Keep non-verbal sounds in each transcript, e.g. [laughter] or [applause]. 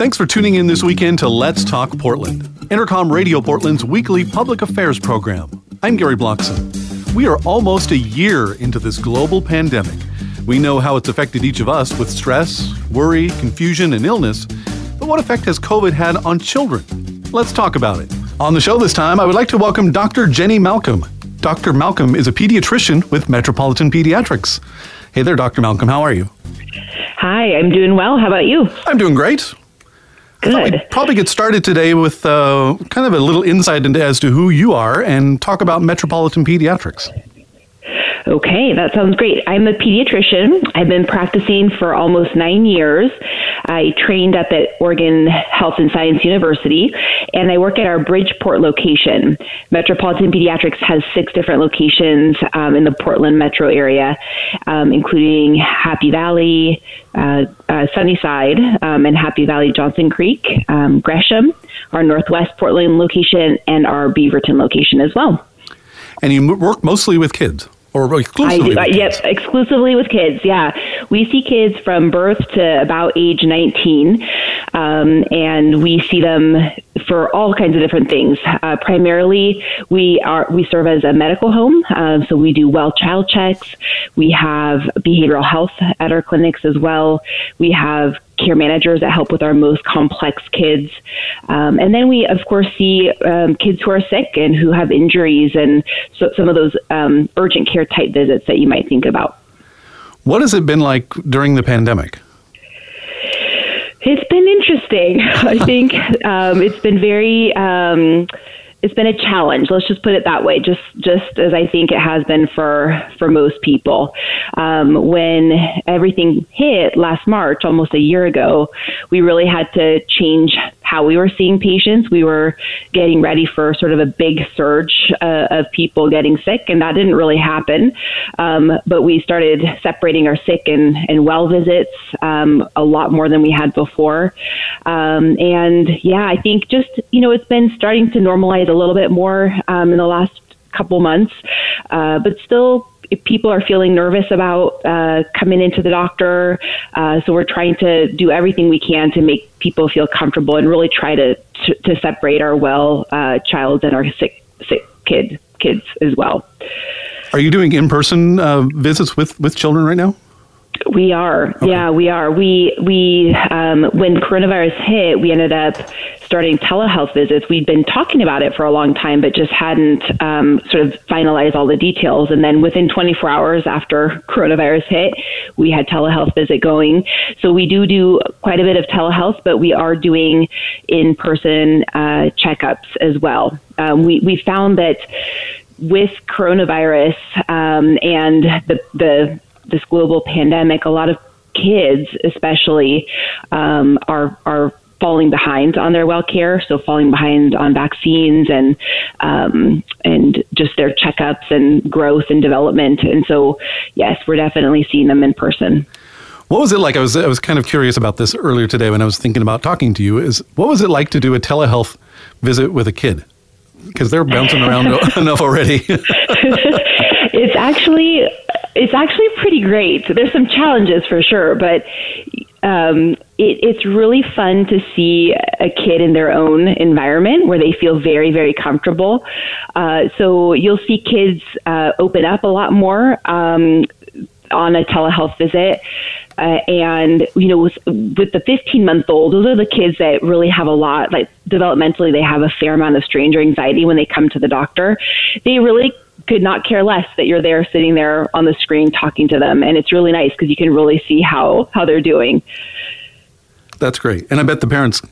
Thanks for tuning in this weekend to Let's Talk Portland, Entercom Radio Portland's weekly public affairs program. I'm Gary Bloxam. We are almost a year into this global pandemic. We know how it's affected each of us with stress, worry, confusion, and illness. But what effect has COVID had on children? Let's talk about it. On the show this time, I would like to welcome Dr. Jenny Malcolm. Dr. Malcolm is a pediatrician with Metropolitan Pediatrics. Hey there, Dr. Malcolm. How are you? Hi, I'm doing well. How about you? I'm doing great. Good. We'd probably get started today with uh, kind of a little insight into as to who you are and talk about Metropolitan Pediatrics. Okay, that sounds great. I'm a pediatrician. I've been practicing for almost nine years. I trained up at Oregon Health and Science University, and I work at our Bridgeport location. Metropolitan Pediatrics has six different locations um, in the Portland metro area, um, including Happy Valley, uh, uh, Sunnyside, um, and Happy Valley Johnson Creek, um, Gresham, our Northwest Portland location, and our Beaverton location as well. And you work mostly with kids? Or exclusively? I do, yep, exclusively with kids. Yeah, we see kids from birth to about age 19, um, and we see them for all kinds of different things. Uh, primarily, we are we serve as a medical home, uh, so we do well child checks. We have behavioral health at our clinics as well. We have care managers that help with our most complex kids. Um, and then we, of course, see um, kids who are sick and who have injuries and so, some of those um, urgent care type visits that you might think about. What has it been like during the pandemic? It's been interesting. [laughs] I think um, it's been very um, it's been a challenge. Let's just put it that way. Just just as I think it has been for for most people. Um, when everything hit last March, almost a year ago, we really had to change how we were seeing patients. We were getting ready for sort of a big surge uh, of people getting sick, and that didn't really happen. Um, but we started separating our sick and, and well visits um, a lot more than we had before. Um, and yeah, I think just, you know, it's been starting to normalize a little bit more um, in the last couple months, uh, but still if people are feeling nervous about uh, coming into the doctor. Uh, so we're trying to do everything we can to make people feel comfortable and really try to to, to separate our well uh, child and our sick sick kid kids as well. Are you doing in person uh, visits with with children right now? We are, okay. yeah, we are. We we um, when coronavirus hit, we ended up starting telehealth visits. We'd been talking about it for a long time, but just hadn't um, sort of finalized all the details. And then within 24 hours after coronavirus hit, we had telehealth visit going. So we do do quite a bit of telehealth, but we are doing in-person uh, checkups as well. Um, we we found that with coronavirus um, and the the this global pandemic, a lot of kids, especially, um, are are falling behind on their well care, so falling behind on vaccines and um, and just their checkups and growth and development. And so, yes, we're definitely seeing them in person. What was it like? I was I was kind of curious about this earlier today when I was thinking about talking to you. Is what was it like to do a telehealth visit with a kid? Because they're bouncing around [laughs] enough already. [laughs] [laughs] it's actually it's actually pretty great. There's some challenges for sure, but um, it, it's really fun to see a kid in their own environment where they feel very, very comfortable. Uh, so you'll see kids uh, open up a lot more um, on a telehealth visit. Uh, and, you know, with, with the 15 month old, those are the kids that really have a lot, like developmentally, they have a fair amount of stranger anxiety when they come to the doctor. They really could not care less that you're there sitting there on the screen talking to them. And it's really nice because you can really see how, how they're doing. That's great. And I bet the parents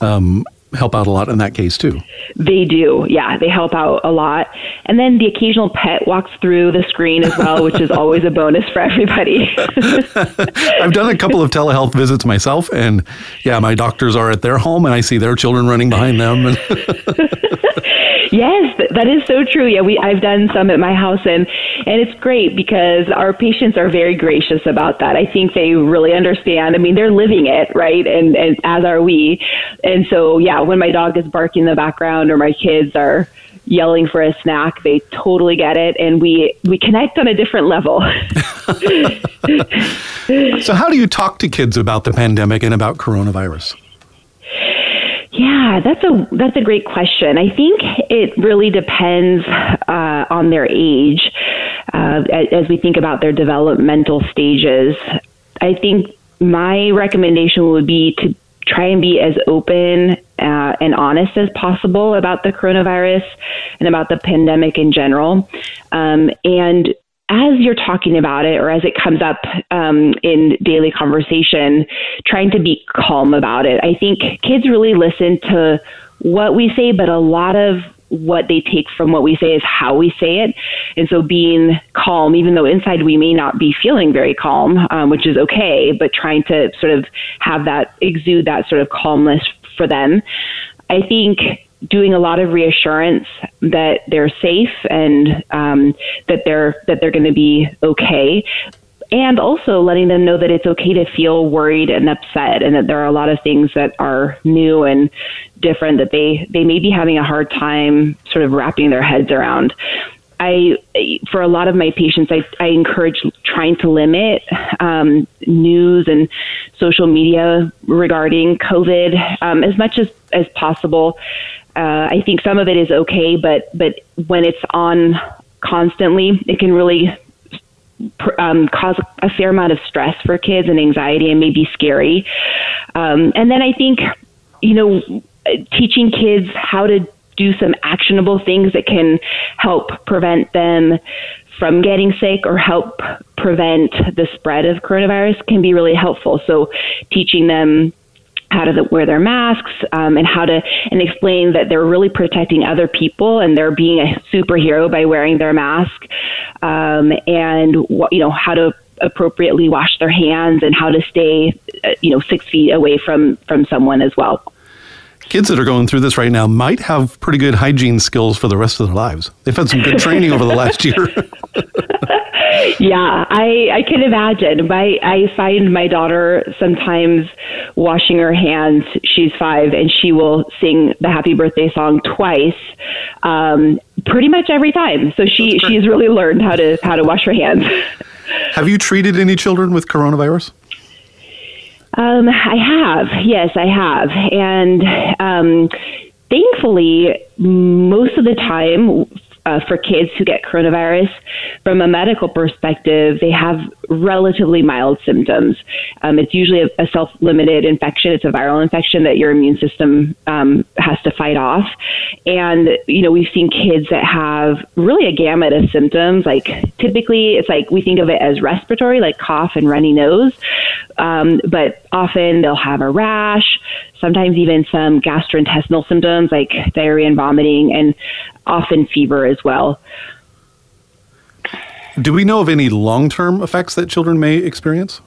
um, help out a lot in that case too. They do. Yeah, they help out a lot. And then the occasional pet walks through the screen as well, which is always a bonus for everybody. [laughs] I've done a couple of telehealth visits myself and yeah, my doctors are at their home and I see their children running behind them. [laughs] Yes, that is so true. Yeah, we I've done some at my house and and it's great because our patients are very gracious about that. I think they really understand. I mean, they're living it, right? And and as are we. And so, yeah, when my dog is barking in the background or my kids are yelling for a snack, they totally get it and we we connect on a different level. [laughs] [laughs] so how do you talk to kids about the pandemic and about coronavirus? Yeah, that's a that's a great question. I think it really depends uh, on their age uh, as we think about their developmental stages. I think my recommendation would be to try and be as open uh, and honest as possible about the coronavirus and about the pandemic in general. Um, and as you're talking about it or as it comes up um, in daily conversation, trying to be calm about it. I think kids really listen to what we say, but a lot of what they take from what we say is how we say it. And so being calm, even though inside we may not be feeling very calm, um, which is okay, but trying to sort of have that exude that sort of calmness for them. I think doing a lot of reassurance that they're safe and um, that they're that they're going to be okay and also letting them know that it's okay to feel worried and upset and that there are a lot of things that are new and different that they they may be having a hard time sort of wrapping their heads around I, for a lot of my patients, I, I encourage trying to limit um, news and social media regarding COVID um, as much as, as possible. Uh, I think some of it is okay, but but when it's on constantly, it can really um, cause a fair amount of stress for kids and anxiety and maybe scary. Um, and then I think, you know, teaching kids how to do some actionable things that can help prevent them from getting sick or help prevent the spread of coronavirus can be really helpful. So teaching them how to wear their masks um, and how to and explain that they're really protecting other people and they're being a superhero by wearing their mask um, and you know how to appropriately wash their hands and how to stay uh, you know six feet away from from someone as well kids that are going through this right now might have pretty good hygiene skills for the rest of their lives. They've had some good training over the last year. [laughs] yeah, I I can imagine. My I find my daughter sometimes washing her hands. She's five, and she will sing the Happy Birthday song twice, um, pretty much every time. So she she's really learned how to how to wash her hands. [laughs] Have you treated any children with coronavirus? Um, I have, yes, I have, and um, thankfully, most of the time, uh, for kids who get coronavirus, from a medical perspective, they have relatively mild symptoms. Um, it's usually a, a self limited infection, it's a viral infection that your immune system um, has to fight off. And, you know, we've seen kids that have really a gamut of symptoms. Like, typically, it's like we think of it as respiratory, like cough and runny nose. Um, but often they'll have a rash, sometimes even some gastrointestinal symptoms like diarrhea and vomiting, and often fever as well. Do we know of any long term effects that children may experience?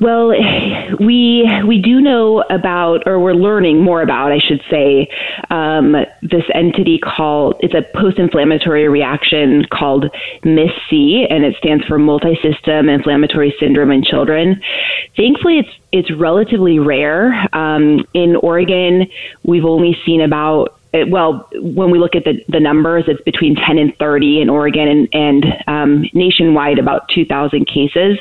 Well, [laughs] we we do know about, or we're learning more about, I should say, um, this entity called it's a post-inflammatory reaction called MIS-C, and it stands for multi-system inflammatory syndrome in children. Thankfully, it's it's relatively rare. Um, in Oregon, we've only seen about well, when we look at the, the numbers, it's between 10 and 30 in Oregon and, and um, nationwide about 2,000 cases.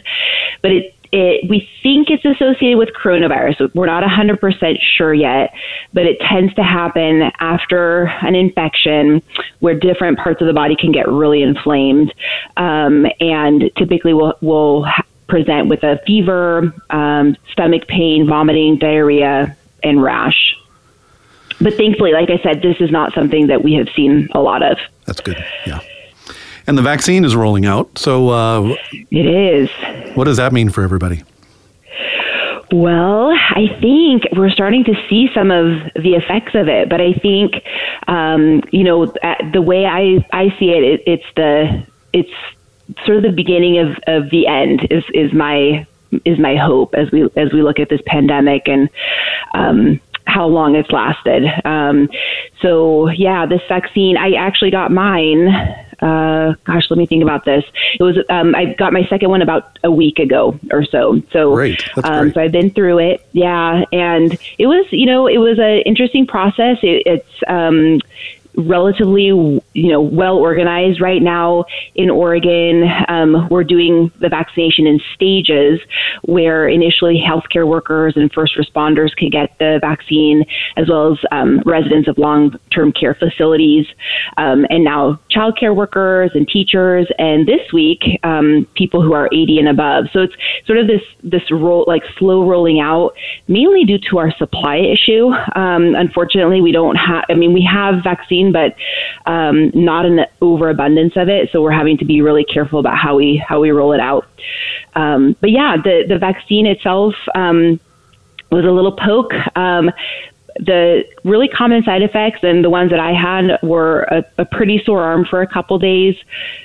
But it, it, we think it's associated with coronavirus. We're not 100% sure yet, but it tends to happen after an infection where different parts of the body can get really inflamed. Um, and typically we'll, we'll present with a fever, um, stomach pain, vomiting, diarrhea, and rash. But thankfully, like I said, this is not something that we have seen a lot of. That's good. Yeah. And the vaccine is rolling out. So, uh, it is. What does that mean for everybody? Well, I think we're starting to see some of the effects of it, but I think, um, you know, the way I, I see it, it, it's the it's sort of the beginning of, of the end is is my is my hope as we as we look at this pandemic and um, how long it's lasted. Um, so yeah, this vaccine I actually got mine uh, gosh, let me think about this. It was um, I got my second one about a week ago or so. So great. Um, so I've been through it. Yeah, and it was you know it was an interesting process. It, it's um, relatively you know well organized right now in Oregon. Um, we're doing the vaccination in stages, where initially healthcare workers and first responders can get the vaccine, as well as um, residents of long-term care facilities, um, and now childcare workers and teachers, and this week um, people who are 80 and above. So it's sort of this this roll like slow rolling out, mainly due to our supply issue. Um, unfortunately, we don't have. I mean, we have vaccines but um, not an overabundance of it. So we're having to be really careful about how we how we roll it out. Um, but yeah, the the vaccine itself um, was a little poke. Um, the really common side effects and the ones that I had were a, a pretty sore arm for a couple days.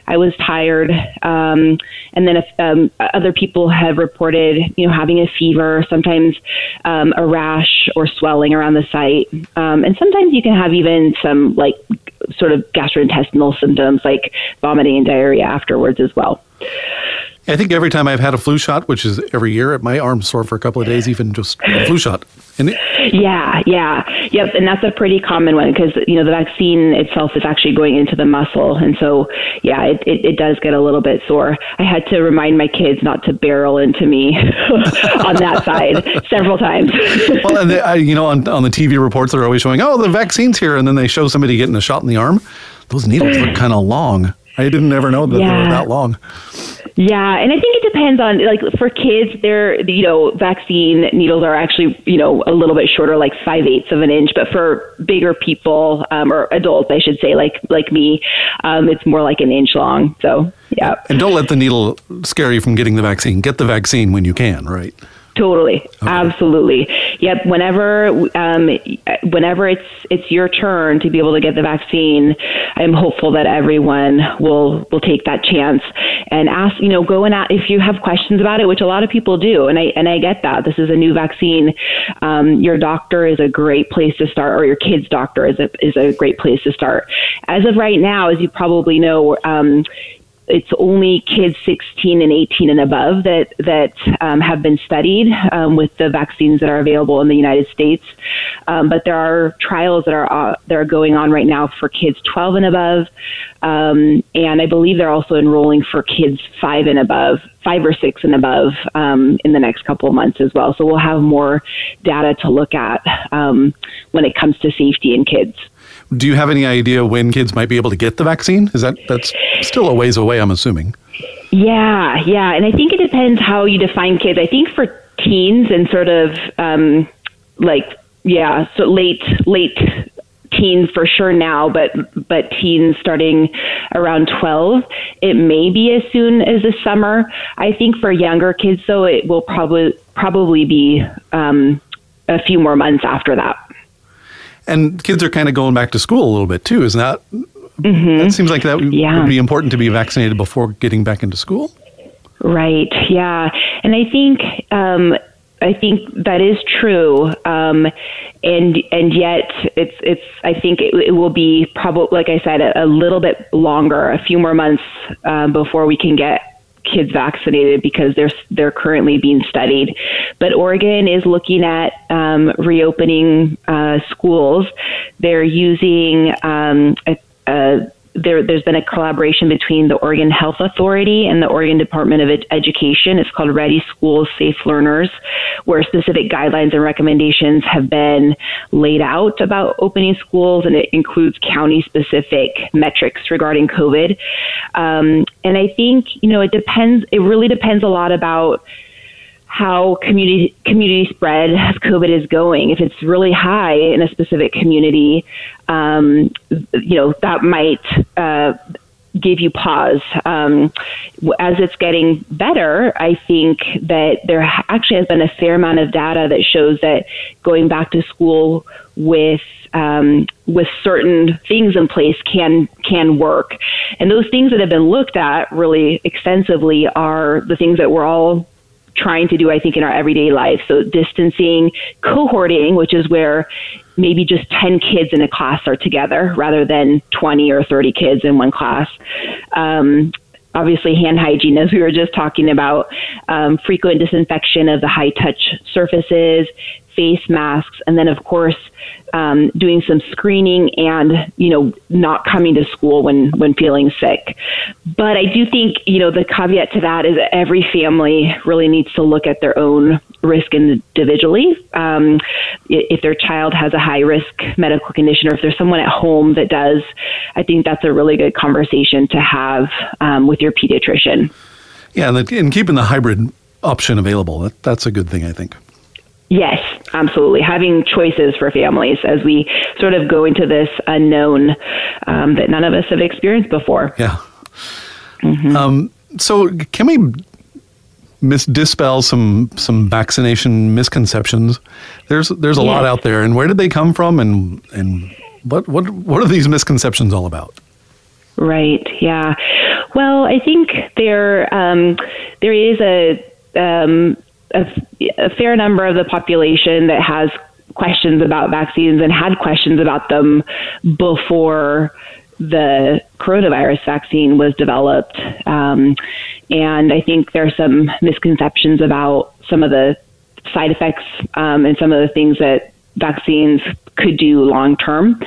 I was tired, um, and then if, um, other people have reported, you know, having a fever, sometimes um, a rash or swelling around the site, um, and sometimes you can have even some like sort of gastrointestinal symptoms like vomiting and diarrhea afterwards as well. I think every time I've had a flu shot, which is every year, my arm's sore for a couple of days, even just a flu shot. And it, yeah, yeah, yep, and that's a pretty common one because you know the vaccine itself is actually going into the muscle, and so yeah, it, it, it does get a little bit sore. I had to remind my kids not to barrel into me [laughs] on that side several times. [laughs] well, and they, I, you know, on on the TV reports, they're always showing, oh, the vaccine's here, and then they show somebody getting a shot in the arm. Those needles look kind of long. I didn't ever know that yeah. they were that long. Yeah, and I think it depends on like for kids, their you know vaccine needles are actually you know a little bit shorter, like five eighths of an inch. But for bigger people um, or adults, I should say, like like me, um, it's more like an inch long. So yeah. And don't let the needle scare you from getting the vaccine. Get the vaccine when you can, right? Totally, okay. absolutely. Yep. Whenever, um, whenever it's it's your turn to be able to get the vaccine, I'm hopeful that everyone will will take that chance and ask. You know, go and ask, if you have questions about it, which a lot of people do, and I and I get that. This is a new vaccine. Um, your doctor is a great place to start, or your kid's doctor is a is a great place to start. As of right now, as you probably know, um, it's only kids 16 and 18 and above that that um, have been studied um, with the vaccines that are available in the United States. Um, but there are trials that are uh, that are going on right now for kids 12 and above, um, and I believe they're also enrolling for kids five and above, five or six and above um, in the next couple of months as well. So we'll have more data to look at um, when it comes to safety in kids. Do you have any idea when kids might be able to get the vaccine? Is that that's still a ways away? I'm assuming. Yeah, yeah, and I think it depends how you define kids. I think for teens and sort of um, like yeah, so late late teens for sure now, but but teens starting around 12, it may be as soon as the summer. I think for younger kids, though, it will probably probably be um, a few more months after that. And kids are kind of going back to school a little bit too, isn't that? Mm-hmm. That seems like that yeah. would be important to be vaccinated before getting back into school. Right. Yeah, and I think um, I think that is true. Um, and and yet it's it's I think it, it will be probably like I said a, a, little bit longer, a few more months uh, before we can get kids vaccinated because they're they're currently being studied. But Oregon is looking at um, reopening uh, schools. They're using um, a, a there, has been a collaboration between the Oregon Health Authority and the Oregon Department of Education. It's called Ready Schools, Safe Learners, where specific guidelines and recommendations have been laid out about opening schools, and it includes county specific metrics regarding COVID. Um, and I think, you know, it depends, it really depends a lot about how community community spread of COVID is going. If it's really high in a specific community, um, you know that might uh, give you pause. Um, as it's getting better, I think that there actually has been a fair amount of data that shows that going back to school with um, with certain things in place can can work. And those things that have been looked at really extensively are the things that we're all trying to do, I think, in our everyday life. So distancing, cohorting, which is where maybe just 10 kids in a class are together rather than 20 or 30 kids in one class. Um, obviously hand hygiene, as we were just talking about, um, frequent disinfection of the high touch surfaces, face masks, and then of course um, doing some screening and you know not coming to school when when feeling sick. But I do think you know the caveat to that is that every family really needs to look at their own risk individually. Um, if their child has a high risk medical condition, or if there's someone at home that does, I think that's a really good conversation to have um, with your pediatrician. Yeah, and, keeping the hybrid option available, that, that's a good thing, I think. Yes, absolutely. Having choices for families as we sort of go into this unknown um, that none of us have experienced before. Yeah. Mm-hmm. Um, so, can we mis- dispel some some vaccination misconceptions? There's there's a yes. lot out there, and where did they come from, and and what what what are these misconceptions all about? Right. Yeah. Well, I think there um, there is a um, a, a fair number of the population that has questions about vaccines and had questions about them before the coronavirus vaccine was developed. Um, and I think there are some misconceptions about some of the side effects um, and some of the things that vaccines could do long term,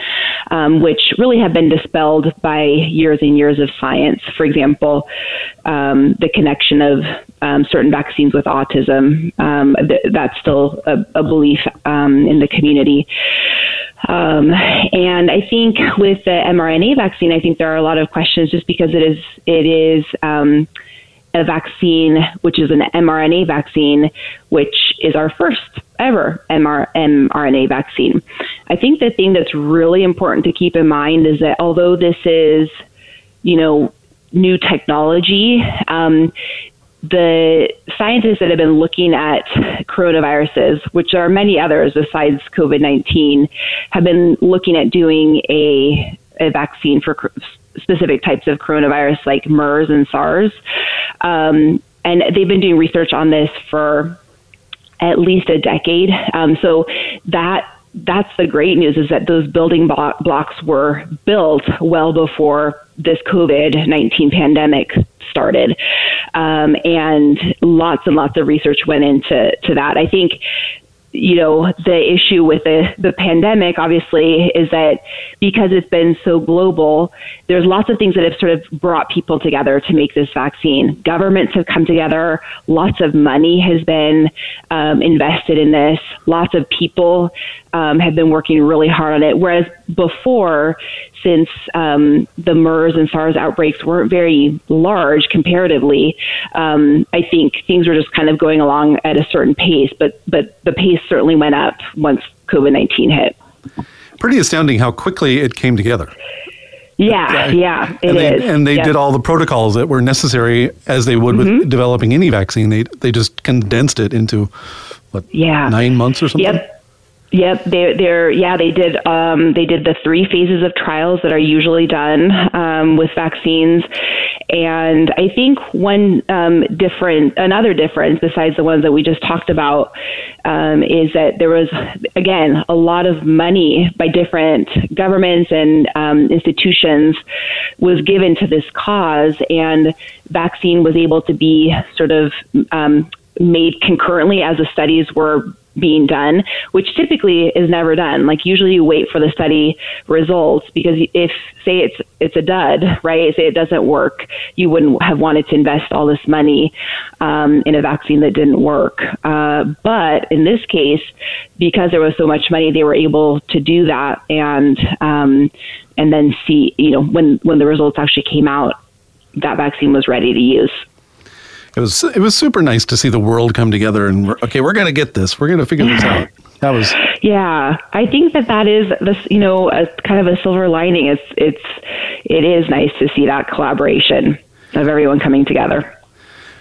um, which really have been dispelled by years and years of science. For example, um, the connection of um, certain vaccines with autism, um, th- that's still a, a belief um, in the community. Um, and I think with the mRNA vaccine, I think there are a lot of questions just because it is it is um, a vaccine, which is an mRNA vaccine, which is our first ever MR, mRNA vaccine. I think the thing that's really important to keep in mind is that although this is, you know, new technology, um, the scientists that have been looking at coronaviruses, which are many others besides COVID 19, have been looking at doing a, a vaccine for specific types of coronavirus like MERS and SARS. Um, and they've been doing research on this for at least a decade. Um, so that that's the great news is that those building blocks were built well before this COVID 19 pandemic started. Um, and lots and lots of research went into to that. I think you know, the issue with the, the pandemic, obviously, is that because it's been so global, there's lots of things that have sort of brought people together to make this vaccine. Governments have come together, lots of money has been um, invested in this, lots of people um, have been working really hard on it. Whereas before, since um, the MERS and SARS outbreaks weren't very large comparatively, um, I think things were just kind of going along at a certain pace. But but the pace certainly went up once COVID nineteen hit. Pretty astounding how quickly it came together. Yeah, yeah, it and they, is. and they yep. did all the protocols that were necessary as they would mm-hmm. with developing any vaccine. They they just condensed it into what yeah. nine months or something. Yep. Yep, they, they're yeah they did um, they did the three phases of trials that are usually done um, with vaccines, and I think one um, different another difference besides the ones that we just talked about um, is that there was again a lot of money by different governments and um, institutions was given to this cause, and vaccine was able to be sort of um, made concurrently as the studies were being done, which typically is never done. Like usually you wait for the study results because if say it's it's a dud, right? Say it doesn't work, you wouldn't have wanted to invest all this money um, in a vaccine that didn't work. Uh, but in this case, because there was so much money, they were able to do that and um, and then see, you know, when when the results actually came out, that vaccine was ready to use it was it was super nice to see the world come together and we're, okay, we're going to get this. We're going to figure this out. That was yeah. I think that that is this you know a kind of a silver lining. It's it's it is nice to see that collaboration of everyone coming together.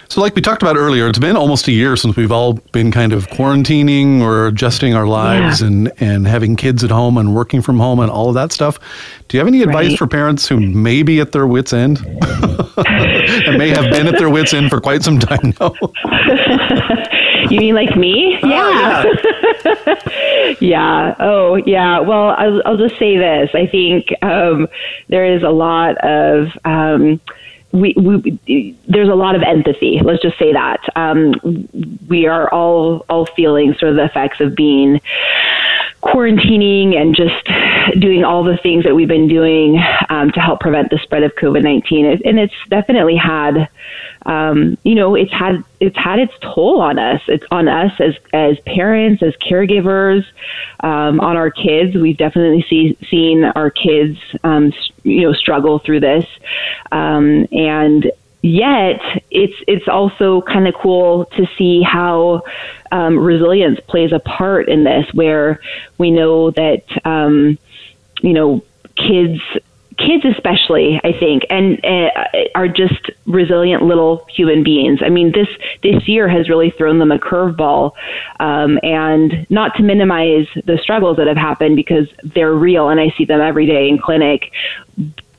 So, like we talked about earlier, it's been almost a year since we've all been kind of quarantining or adjusting our lives yeah. and, and having kids at home and working from home and all of that stuff. Do you have any advice right. for parents who may be at their wits' end [laughs] and may have been at their wits' end for quite some time now? [laughs] you mean like me? Oh, yeah. yeah. [laughs] yeah. Oh, yeah. Well, I'll, I'll, just say this. I think um, there is a lot of. Um, we, we, there's a lot of empathy. Let's just say that um, we are all all feeling sort of the effects of being quarantining and just doing all the things that we've been doing um, to help prevent the spread of COVID nineteen. And it's definitely had um, you know, it's had it's had its toll on us. It's on us as as parents, as caregivers, um, on our kids. We've definitely see, seen our kids, um, you know, struggle through this, um, and yet it's it's also kind of cool to see how um, resilience plays a part in this, where we know that um, you know kids kids especially i think and uh, are just resilient little human beings. I mean this this year has really thrown them a curveball um, and not to minimize the struggles that have happened because they're real and i see them every day in clinic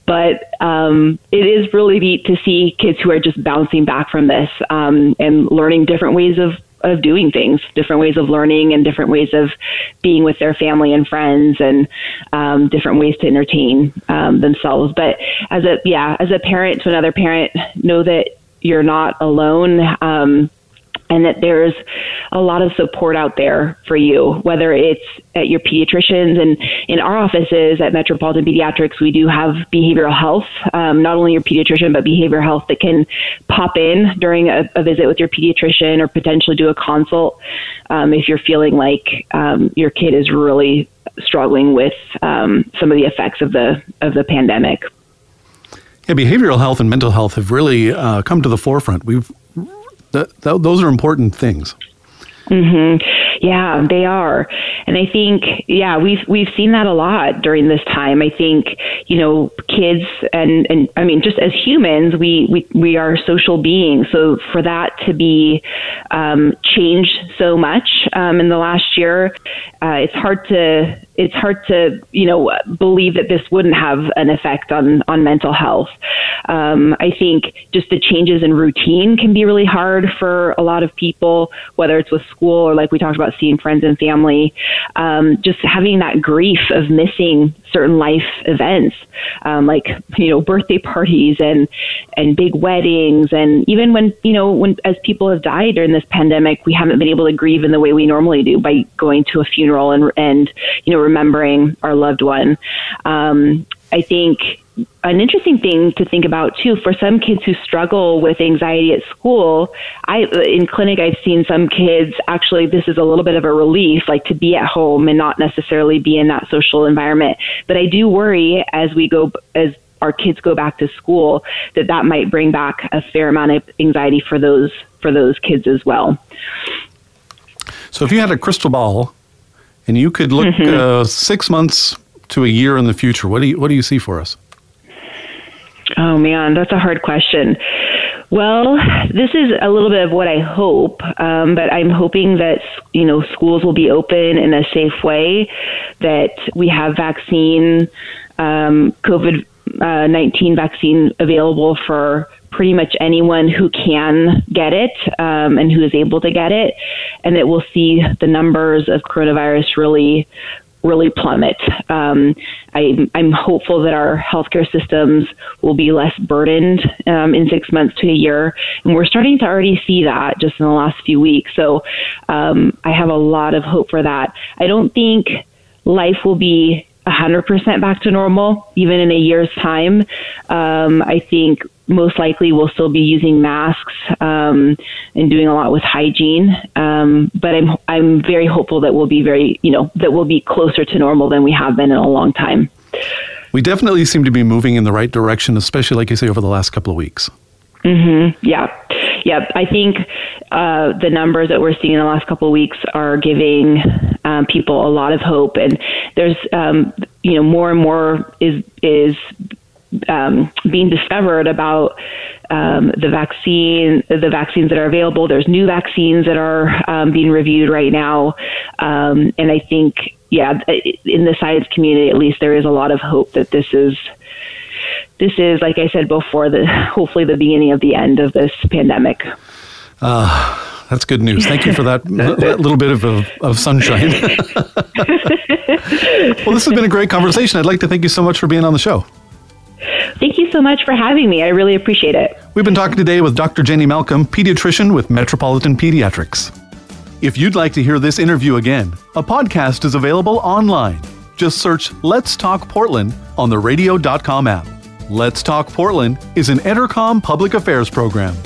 but um, it is really neat to see kids who are just bouncing back from this um, and learning different ways of of doing things, different ways of learning, and different ways of being with their family and friends, and um, different ways to entertain um, themselves. But as a yeah, as a parent to another parent, know that you're not alone. Um, and that there's a lot of support out there for you, whether it's at your pediatricians and in our offices at Metropolitan Pediatrics, we do have behavioral health, um, not only your pediatrician, but behavioral health that can pop in during a, a visit with your pediatrician or potentially do a consult um, if you're feeling like um, your kid is really struggling with um, some of the effects of the of the pandemic. Yeah, behavioral health and mental health have really uh, come to the forefront. We've that, that, those are important things. Mm-hmm. Yeah, they are, and I think yeah we've we've seen that a lot during this time. I think you know kids and and I mean just as humans we we we are social beings. So for that to be um, changed so much um, in the last year, uh, it's hard to it's hard to you know believe that this wouldn't have an effect on on mental health. Um, I think just the changes in routine can be really hard for a lot of people, whether it's with school or like we talked about seeing friends and family. Um, just having that grief of missing certain life events, um, like you know birthday parties and and big weddings, and even when you know when as people have died during this pandemic, we haven't been able to grieve in the way we normally do by going to a funeral and and you know remembering our loved one. Um, I think an interesting thing to think about too for some kids who struggle with anxiety at school i in clinic i've seen some kids actually this is a little bit of a relief like to be at home and not necessarily be in that social environment but i do worry as we go as our kids go back to school that that might bring back a fair amount of anxiety for those for those kids as well so if you had a crystal ball and you could look mm-hmm. uh, six months to a year in the future what do you what do you see for us Oh man, that's a hard question. Well, this is a little bit of what I hope, um, but I'm hoping that you know schools will be open in a safe way, that we have vaccine, um, COVID uh, nineteen vaccine available for pretty much anyone who can get it um, and who is able to get it, and that we'll see the numbers of coronavirus really really plummet. Um, I, I'm hopeful that our healthcare systems will be less burdened um, in six months to a year, and we're starting to already see that just in the last few weeks. So um, I have a lot of hope for that. I don't think life will be 100% back to normal, even in a year's time. Um, I think most likely we'll still be using masks um, and doing a lot with hygiene. Um, but I'm I'm very hopeful that we'll be very you know that we'll be closer to normal than we have been in a long time. We definitely seem to be moving in the right direction, especially like you say over the last couple of weeks. Mm-hmm. Yeah, yeah. I think uh, the numbers that we're seeing in the last couple of weeks are giving um, people a lot of hope, and there's um, you know more and more is is um, being discovered about um, the vaccine, the vaccines that are available. There's new vaccines that are um, being reviewed right now, um, and I think, yeah, in the science community, at least, there is a lot of hope that this is. This is, like I said before, the hopefully the beginning of the end of this pandemic. Uh, that's good news. Thank you for that, [laughs] that little bit of, of, of sunshine. [laughs] well, this has been a great conversation. I'd like to thank you so much for being on the show. Thank you so much for having me. I really appreciate it. We've been talking today with Dr. Jenny Malcolm, pediatrician with Metropolitan Pediatrics. If you'd like to hear this interview again, a podcast is available online. Just search Let's Talk Portland on the radio.com app. Let's Talk Portland is an Entercom public affairs program.